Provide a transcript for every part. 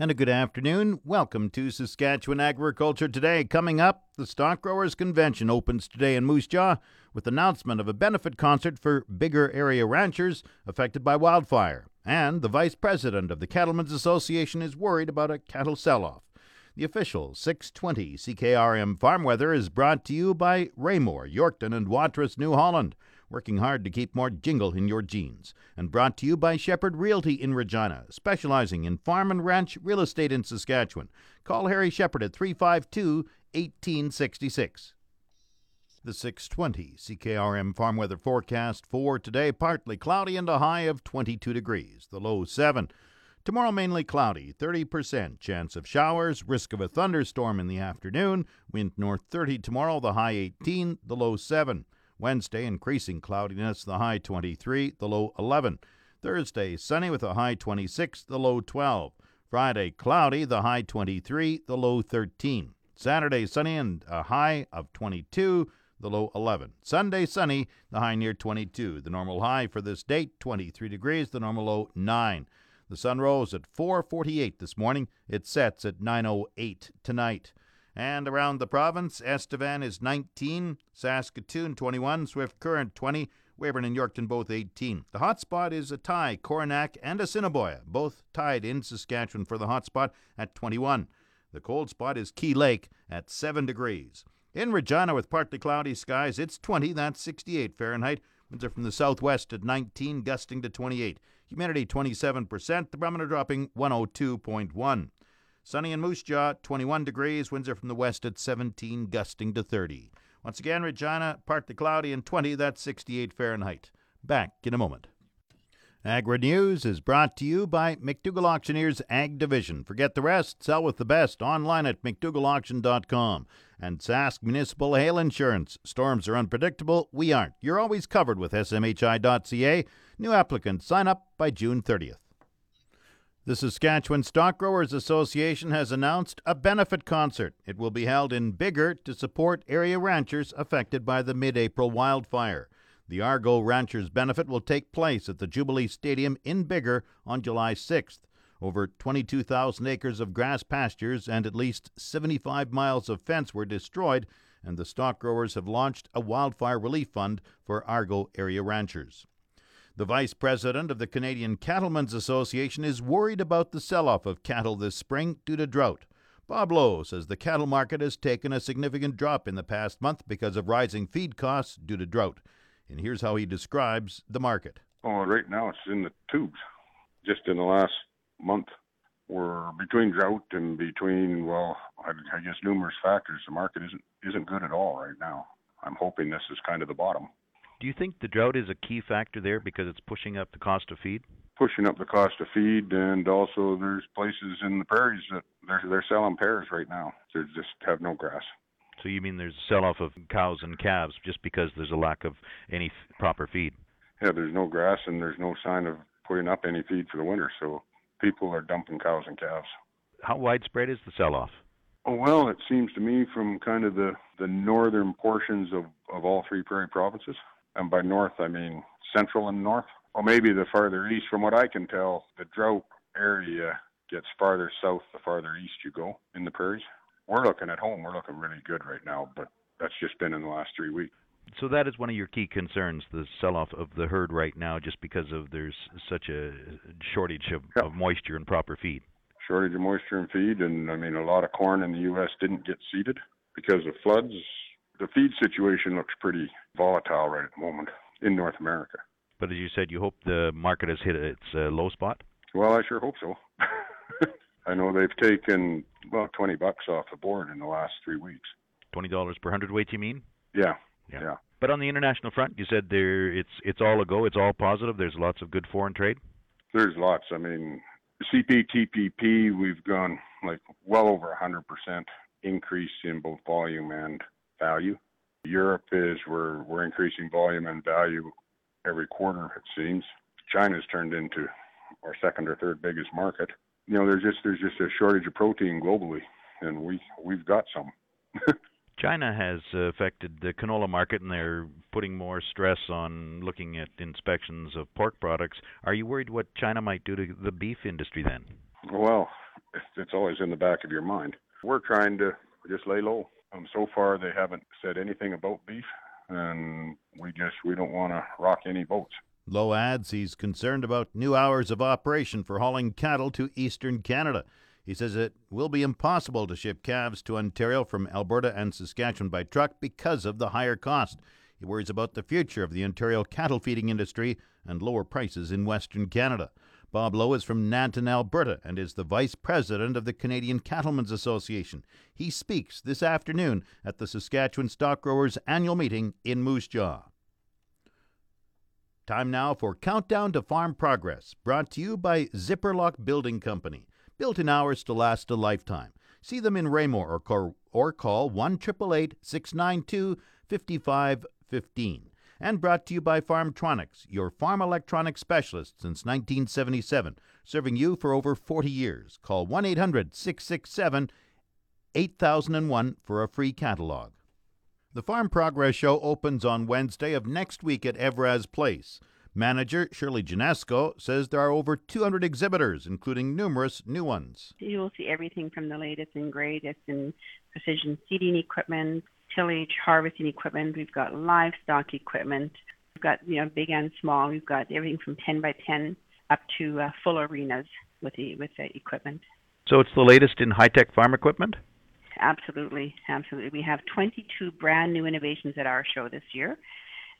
And a good afternoon. Welcome to Saskatchewan Agriculture Today. Coming up, the Stock Growers Convention opens today in Moose Jaw with announcement of a benefit concert for Biggar area ranchers affected by wildfire. And the vice president of the Cattlemen's Association is worried about a cattle sell off. The official 620 CKRM Farm Weather is brought to you by Raymore, Yorkton, and Watrous, New Holland working hard to keep more jingle in your jeans. And brought to you by Shepherd Realty in Regina, specializing in farm and ranch real estate in Saskatchewan. Call Harry Shepherd at 352 1866. The 620 CKRM farm weather forecast for today partly cloudy and a high of 22 degrees, the low 7. Tomorrow mainly cloudy, 30% chance of showers, risk of a thunderstorm in the afternoon, wind north 30 tomorrow, the high 18, the low 7. Wednesday, increasing cloudiness, the high 23, the low 11. Thursday, sunny with a high 26, the low 12. Friday, cloudy, the high 23, the low 13. Saturday, sunny and a high of 22, the low 11. Sunday, sunny, the high near 22. The normal high for this date, 23 degrees, the normal low 9. The sun rose at 4:48 this morning. It sets at 9:08 tonight. And around the province, Estevan is 19, Saskatoon 21, Swift Current 20, Weyburn and Yorkton both 18. The hot spot is tie, Coronach, and Assiniboia, both tied in Saskatchewan for the hot spot at 21. The cold spot is Key Lake at 7 degrees. In Regina with partly cloudy skies, it's 20, that's 68 Fahrenheit. Winds are from the southwest at 19, gusting to 28. Humidity 27%, the barometer dropping 102.1. Sunny in Moose Jaw, 21 degrees. Winds are from the west at 17, gusting to 30. Once again, Regina, partly cloudy and 20. That's 68 Fahrenheit. Back in a moment. Agri News is brought to you by McDougall Auctioneers Ag Division. Forget the rest, sell with the best online at McDougallAuction.com. And Sask Municipal Hail Insurance. Storms are unpredictable. We aren't. You're always covered with SMHI.ca. New applicants sign up by June 30th. The Saskatchewan Stock Growers Association has announced a benefit concert. It will be held in Biggar to support area ranchers affected by the mid April wildfire. The Argo Ranchers Benefit will take place at the Jubilee Stadium in Biggar on July 6th. Over 22,000 acres of grass pastures and at least 75 miles of fence were destroyed, and the stock growers have launched a wildfire relief fund for Argo area ranchers. The vice president of the Canadian Cattlemen's Association is worried about the sell off of cattle this spring due to drought. Bob Lowe says the cattle market has taken a significant drop in the past month because of rising feed costs due to drought. And here's how he describes the market. Oh, right now it's in the tubes. Just in the last month, we're between drought and between well, I, I guess numerous factors. The market isn't isn't good at all right now. I'm hoping this is kind of the bottom. Do you think the drought is a key factor there because it's pushing up the cost of feed? Pushing up the cost of feed, and also there's places in the prairies that they're they're selling pairs right now. They just have no grass. So you mean there's a sell-off of cows and calves just because there's a lack of any f- proper feed? Yeah, there's no grass and there's no sign of putting up any feed for the winter, so people are dumping cows and calves. How widespread is the sell-off? Oh, well, it seems to me from kind of the, the northern portions of, of all three prairie provinces and by north I mean central and north. Or maybe the farther east. From what I can tell, the drought area gets farther south the farther east you go in the prairies. We're looking at home. We're looking really good right now, but that's just been in the last three weeks. So that is one of your key concerns, the sell-off of the herd right now, just because of there's such a shortage of, yeah. of moisture and proper feed. Shortage of moisture and feed, and I mean a lot of corn in the U.S. didn't get seeded because of floods, the feed situation looks pretty volatile right at the moment in North America. But as you said, you hope the market has hit its uh, low spot. Well, I sure hope so. I know they've taken about twenty bucks off the board in the last three weeks. Twenty dollars per hundredweight, you mean? Yeah. Yeah. yeah. But on the international front, you said there it's it's all a go. It's all positive. There's lots of good foreign trade. There's lots. I mean, CPTPP, we've gone like well over a hundred percent increase in both volume and value. Europe is we're we're increasing volume and value every quarter it seems. China's turned into our second or third biggest market. You know, there's just there's just a shortage of protein globally, and we we've got some. China has affected the canola market, and they're putting more stress on looking at inspections of pork products. Are you worried what China might do to the beef industry then? Well, it's always in the back of your mind. We're trying to just lay low. Um, so far, they haven't said anything about beef, and we just we don't want to rock any boats. Lowe adds he's concerned about new hours of operation for hauling cattle to eastern Canada. He says it will be impossible to ship calves to Ontario from Alberta and Saskatchewan by truck because of the higher cost. He worries about the future of the Ontario cattle feeding industry and lower prices in Western Canada. Bob Lowe is from Nanton, Alberta, and is the vice president of the Canadian Cattlemen's Association. He speaks this afternoon at the Saskatchewan Stock Growers annual meeting in Moose Jaw. Time now for Countdown to Farm Progress, brought to you by Zipperlock Building Company. Built in hours to last a lifetime. See them in Raymore or call, or call 1 692 5515 and brought to you by Farmtronics, your farm electronics specialist since 1977, serving you for over 40 years. Call 1 800 667 8001 for a free catalog. The Farm Progress Show opens on Wednesday of next week at Evraz Place. Manager Shirley Janesco says there are over 200 exhibitors, including numerous new ones. You will see everything from the latest and greatest in precision seeding equipment, tillage, harvesting equipment. We've got livestock equipment. We've got you know big and small. We've got everything from 10 by 10 up to uh, full arenas with the with the equipment. So it's the latest in high tech farm equipment. Absolutely, absolutely. We have 22 brand new innovations at our show this year,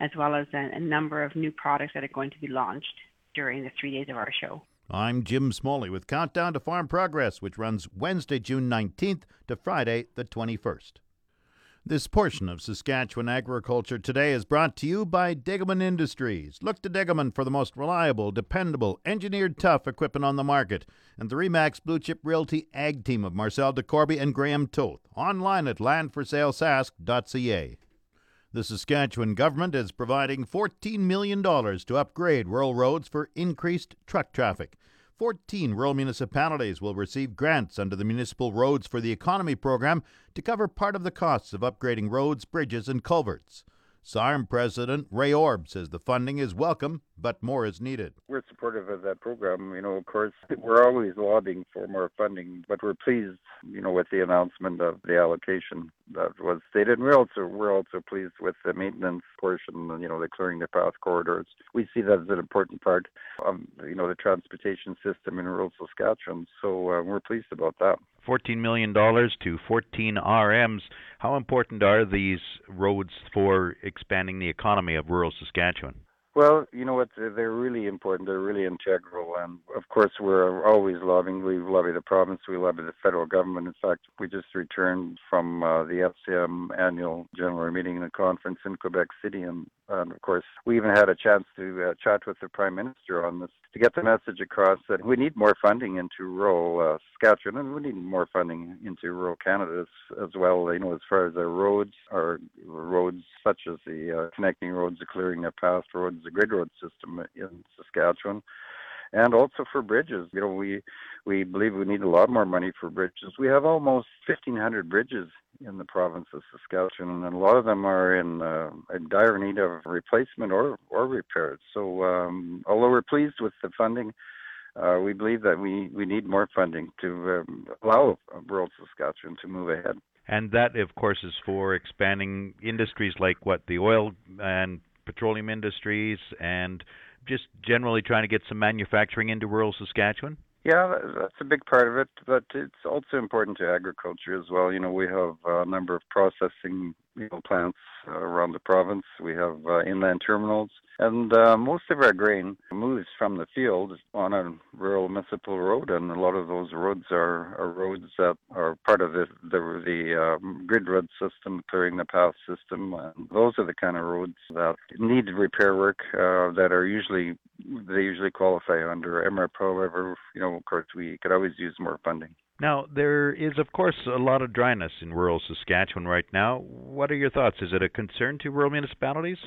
as well as a, a number of new products that are going to be launched during the three days of our show. I'm Jim Smalley with Countdown to Farm Progress, which runs Wednesday, June 19th to Friday, the 21st. This portion of Saskatchewan Agriculture Today is brought to you by Degelman Industries. Look to Degelman for the most reliable, dependable, engineered tough equipment on the market. And the REMAX Blue Chip Realty Ag Team of Marcel DeCorby and Graham Toth. Online at landforsalesask.ca. The Saskatchewan government is providing $14 million to upgrade rural roads for increased truck traffic. 14 rural municipalities will receive grants under the Municipal Roads for the Economy program to cover part of the costs of upgrading roads, bridges, and culverts. SARM President Ray Orb says the funding is welcome, but more is needed. We're supportive of that program. You know, of course, we're always lobbying for more funding, but we're pleased, you know, with the announcement of the allocation that was stated. And we're also we're also pleased with the maintenance portion, you know, the clearing the path corridors. We see that as an important part of, you know, the transportation system in rural Saskatchewan. So uh, we're pleased about that. $14 million to 14 RMs. How important are these roads for expanding the economy of rural Saskatchewan? Well, you know what? They're really important. They're really integral. And of course, we're always lobbying. We lobby the province. We lobby the federal government. In fact, we just returned from uh, the FCM annual general meeting and conference in Quebec City. And, and of course, we even had a chance to uh, chat with the prime minister on this to get the message across that we need more funding into rural uh, Saskatchewan and we need more funding into rural Canada as, as well. You know, as far as our roads, our roads such as the uh, connecting roads, the clearing of past roads, the grid road system in Saskatchewan, and also for bridges. You know, we we believe we need a lot more money for bridges. We have almost 1,500 bridges in the province of Saskatchewan, and a lot of them are in, uh, in dire need of replacement or or repairs. So, um, although we're pleased with the funding. Uh, we believe that we, we need more funding to um, allow rural Saskatchewan to move ahead. And that, of course, is for expanding industries like what the oil and petroleum industries and just generally trying to get some manufacturing into rural Saskatchewan? Yeah, that's a big part of it, but it's also important to agriculture as well. You know, we have a number of processing you know, plants uh, around the province. We have uh, inland terminals, and uh, most of our grain moves from the field on a rural municipal road, and a lot of those roads are, are roads that are part of the the, the um, grid road system, clearing the path system. And those are the kind of roads that need repair work uh, that are usually they usually qualify under MRP. However, you know, of course, we could always use more funding. Now, there is, of course, a lot of dryness in rural Saskatchewan right now. What are your thoughts? Is it a concern to rural municipalities?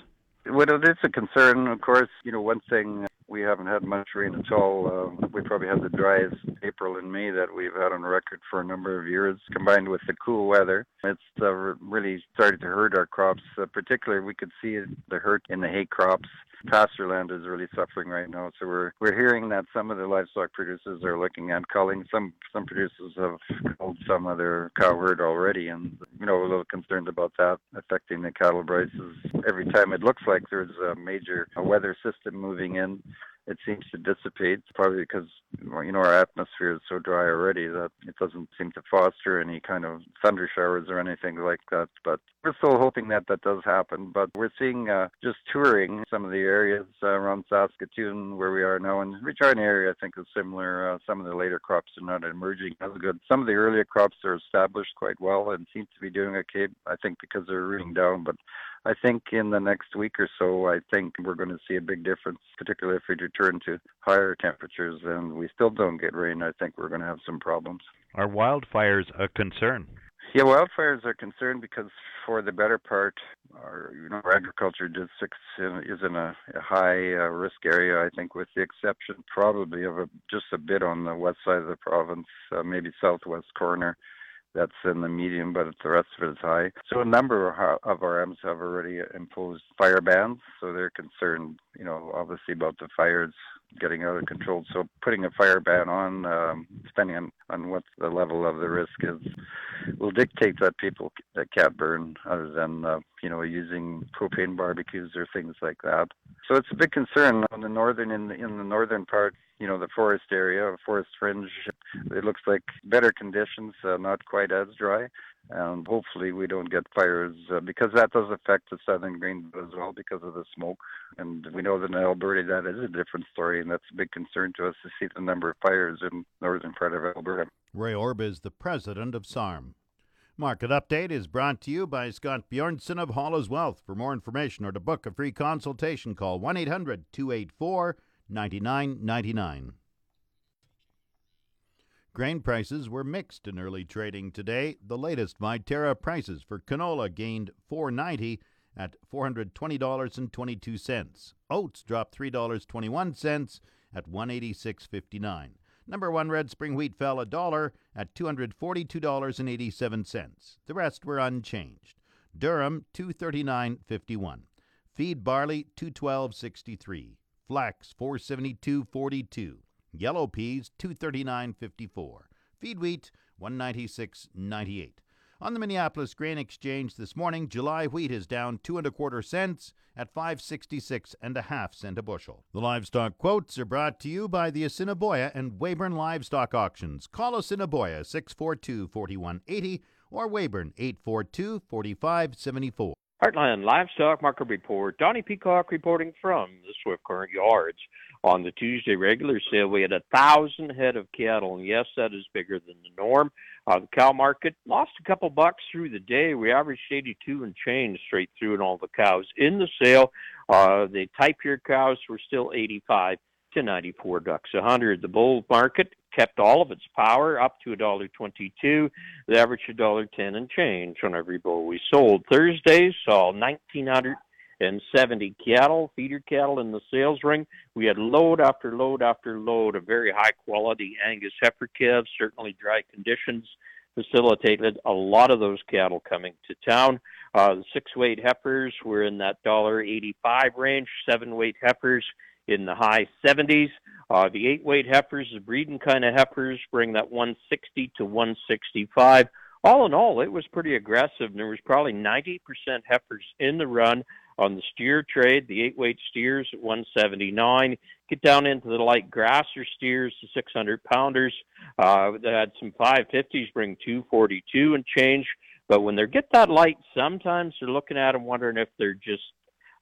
Well, it is a concern. Of course, you know, one thing we haven't had much rain at all. Uh, we probably had the driest April and May that we've had on record for a number of years. Combined with the cool weather, it's uh, really started to hurt our crops. Uh, particularly, we could see the hurt in the hay crops pasture land is really suffering right now. So we're we're hearing that some of the livestock producers are looking at culling. Some some producers have culled some of their cow herd already, and you know a little concerned about that affecting the cattle prices. Every time it looks like there's a major weather system moving in, it seems to dissipate. Probably because you know our atmosphere is so dry already that it doesn't seem to foster any kind of thunder showers or anything like that. But we're still hoping that that does happen. But we're seeing uh, just touring some of the areas uh, around Saskatoon where we are now, and Regina area I think is similar. Uh, some of the later crops are not emerging as good. Some of the earlier crops are established quite well and seem to be doing okay. I think because they're rooting down, but I think in the next week or so, I think we're going to see a big difference, particularly if we return to higher temperatures and we still don't get rain. I think we're going to have some problems. Are wildfires a concern? Yeah, wildfires are concerned because for the better part, our you know our agriculture districts is in a, a high uh, risk area. I think, with the exception probably of a, just a bit on the west side of the province, uh, maybe southwest corner that's in the medium, but the rest of it is high. So a number of RMs have already imposed fire bans, so they're concerned, you know, obviously about the fires getting out of control. So putting a fire ban on, um, depending on, on what the level of the risk is, will dictate that people that can't burn other than, uh, you know, using propane barbecues or things like that. So it's a big concern on the northern, in the, in the northern part, you know, the forest area, forest fringe. It looks like better conditions, uh, not quite as dry and hopefully we don't get fires uh, because that does affect the southern green as well because of the smoke. And we know that in Alberta that is a different story, and that's a big concern to us to see the number of fires in northern part of Alberta. Ray Orb is the president of SARM. Market Update is brought to you by Scott Bjornson of Hall's Wealth. For more information or to book a free consultation, call 1 800 284 9999. Grain prices were mixed in early trading today. The latest Viterra prices for canola gained 4.90 at $420.22. Oats dropped $3.21 at 186.59. Number 1 red spring wheat fell a dollar at $242.87. The rest were unchanged. Durum 239.51. Feed barley 212.63. Flax 472.42. Yellow peas 239.54. Feed wheat 196.98. On the Minneapolis Grain Exchange this morning, July wheat is down two and a quarter cents at 566 and a half cent a bushel. The livestock quotes are brought to you by the Assiniboia and Weyburn Livestock Auctions. Call Assiniboia 642 4180 or Weyburn 842 4574. Heartland Livestock Market Report. Donnie Peacock reporting from the Swift Current Yards. On the Tuesday regular sale, we had a thousand head of cattle, and yes, that is bigger than the norm. Uh, the cow market lost a couple bucks through the day. We averaged 82 and change straight through and all the cows in the sale. Uh, the type year cows were still 85 to 94 ducks a hundred. The bull market kept all of its power up to a dollar twenty-two. The average a dollar ten and change on every bull we sold. Thursday saw 1,970 cattle, feeder cattle in the sales ring. We had load after load after load of very high quality Angus heifer calves. Certainly, dry conditions facilitated a lot of those cattle coming to town. Uh, the six weight heifers were in that dollar eighty-five range. Seven weight heifers in the high 70s. Uh, the eight weight heifers, the breeding kind of heifers, bring that 160 to 165. All in all, it was pretty aggressive. There was probably 90% heifers in the run on the steer trade, the eight weight steers at 179. Get down into the light grasser steers, the 600 pounders. Uh, they had some 550s, bring 242 and change. But when they get that light, sometimes they're looking at them wondering if they're just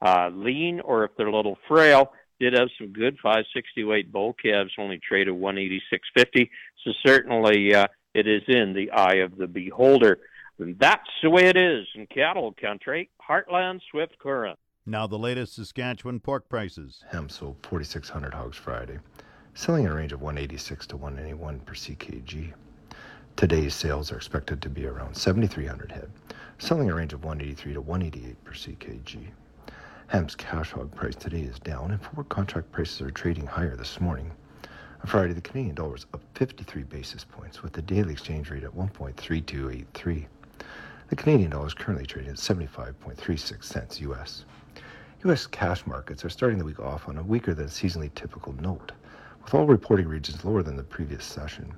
uh, lean or if they're a little frail. Did have some good 560 weight bull calves, only traded 186.50. So certainly uh, it is in the eye of the beholder. And that's the way it is in cattle country, Heartland Swift Current. Now the latest Saskatchewan pork prices. Ham sold 4,600 hogs Friday, selling in a range of 186 to 181 per ckg. Today's sales are expected to be around 7,300 head, selling a range of 183 to 188 per ckg. Ham's cash hog price today is down, and forward contract prices are trading higher this morning. On Friday, the Canadian dollar was up 53 basis points, with the daily exchange rate at 1.3283. The Canadian dollar is currently trading at 75.36 cents US. U.S. cash markets are starting the week off on a weaker than seasonally typical note, with all reporting regions lower than the previous session.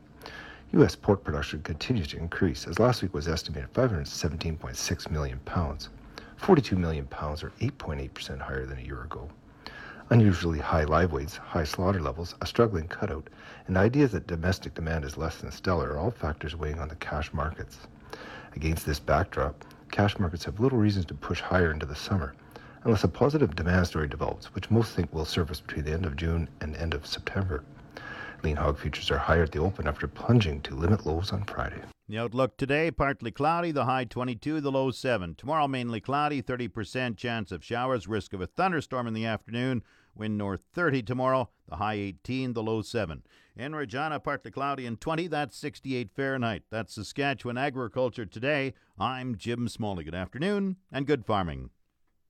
U.S. pork production continues to increase, as last week was estimated 517.6 million pounds, 42 million pounds, or 8.8% higher than a year ago. Unusually high live weights, high slaughter levels, a struggling cutout, and ideas that domestic demand is less than stellar are all factors weighing on the cash markets. Against this backdrop, cash markets have little reason to push higher into the summer, unless a positive demand story develops, which most think will surface between the end of June and end of September. Lean hog futures are higher at the open after plunging to limit lows on Friday. The outlook today partly cloudy, the high 22, the low 7. Tomorrow mainly cloudy, 30% chance of showers, risk of a thunderstorm in the afternoon. Wind north 30 tomorrow, the high 18, the low 7. In Regina, partly cloudy and 20, that's 68 Fahrenheit. That's Saskatchewan agriculture today. I'm Jim Smalley. Good afternoon and good farming.